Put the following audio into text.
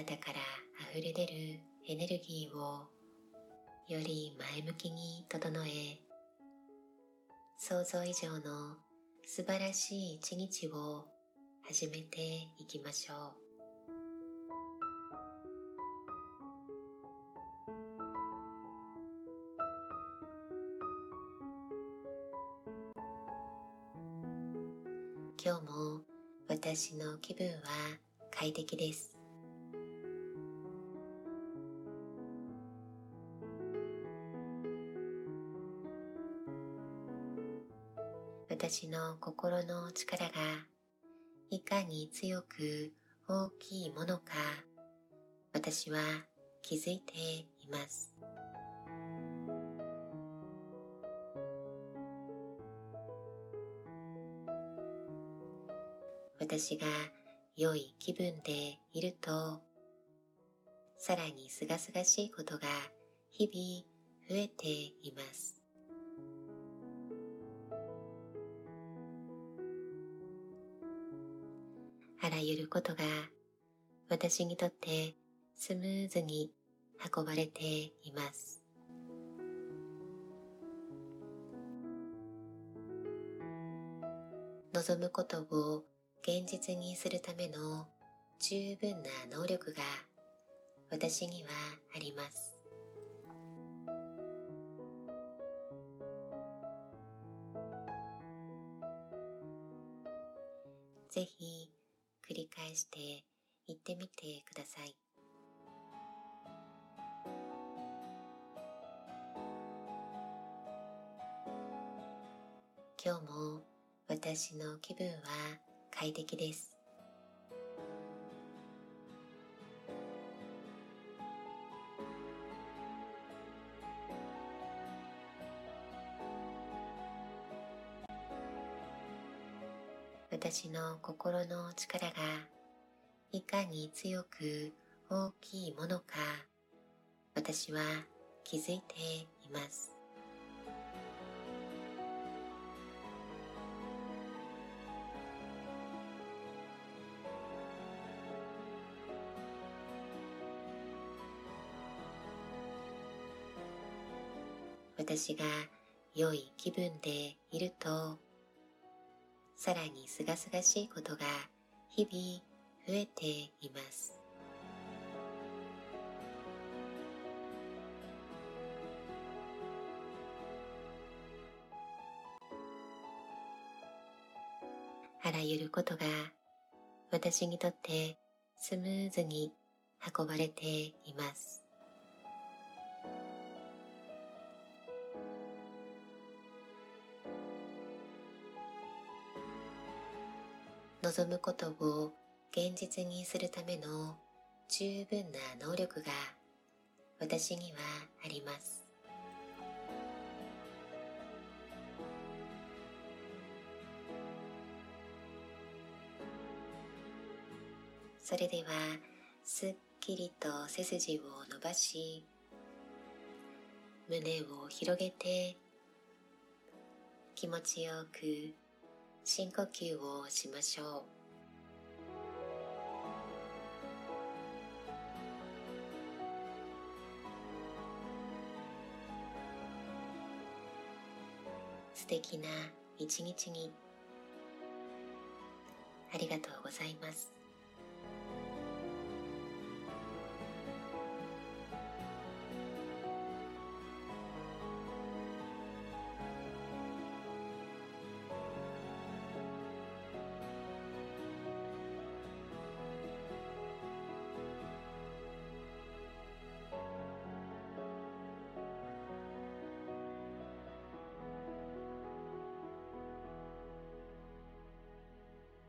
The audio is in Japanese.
なたから溢れ出るエネルギーをより前向きに整え想像以上の素晴らしい一日を始めていきましょう。今日も私の気分は快適です。私の心の力がいかに強く大きいものか私は気づいています。私が良い気分でいるとさらにすがすがしいことが日々増えています。あらゆることが私にとってスムーズに運ばれています。望むことを現実にするための十分な能力が私にはあります。ぜひ繰り返して言ってみてください。今日も私の気分は快適です。私の心の力がいかに強く大きいものか私は気づいています。私が良い気分でいるとさらにすがすがしいことが日々増えています。あらゆることが私にとってスムーズに運ばれています。望むことを現実にするための十分な能力が私にはあります。それではすっきりと背筋を伸ばし胸を広げて気持ちよく深呼吸をしましょう。素敵な一日に。ありがとうございます。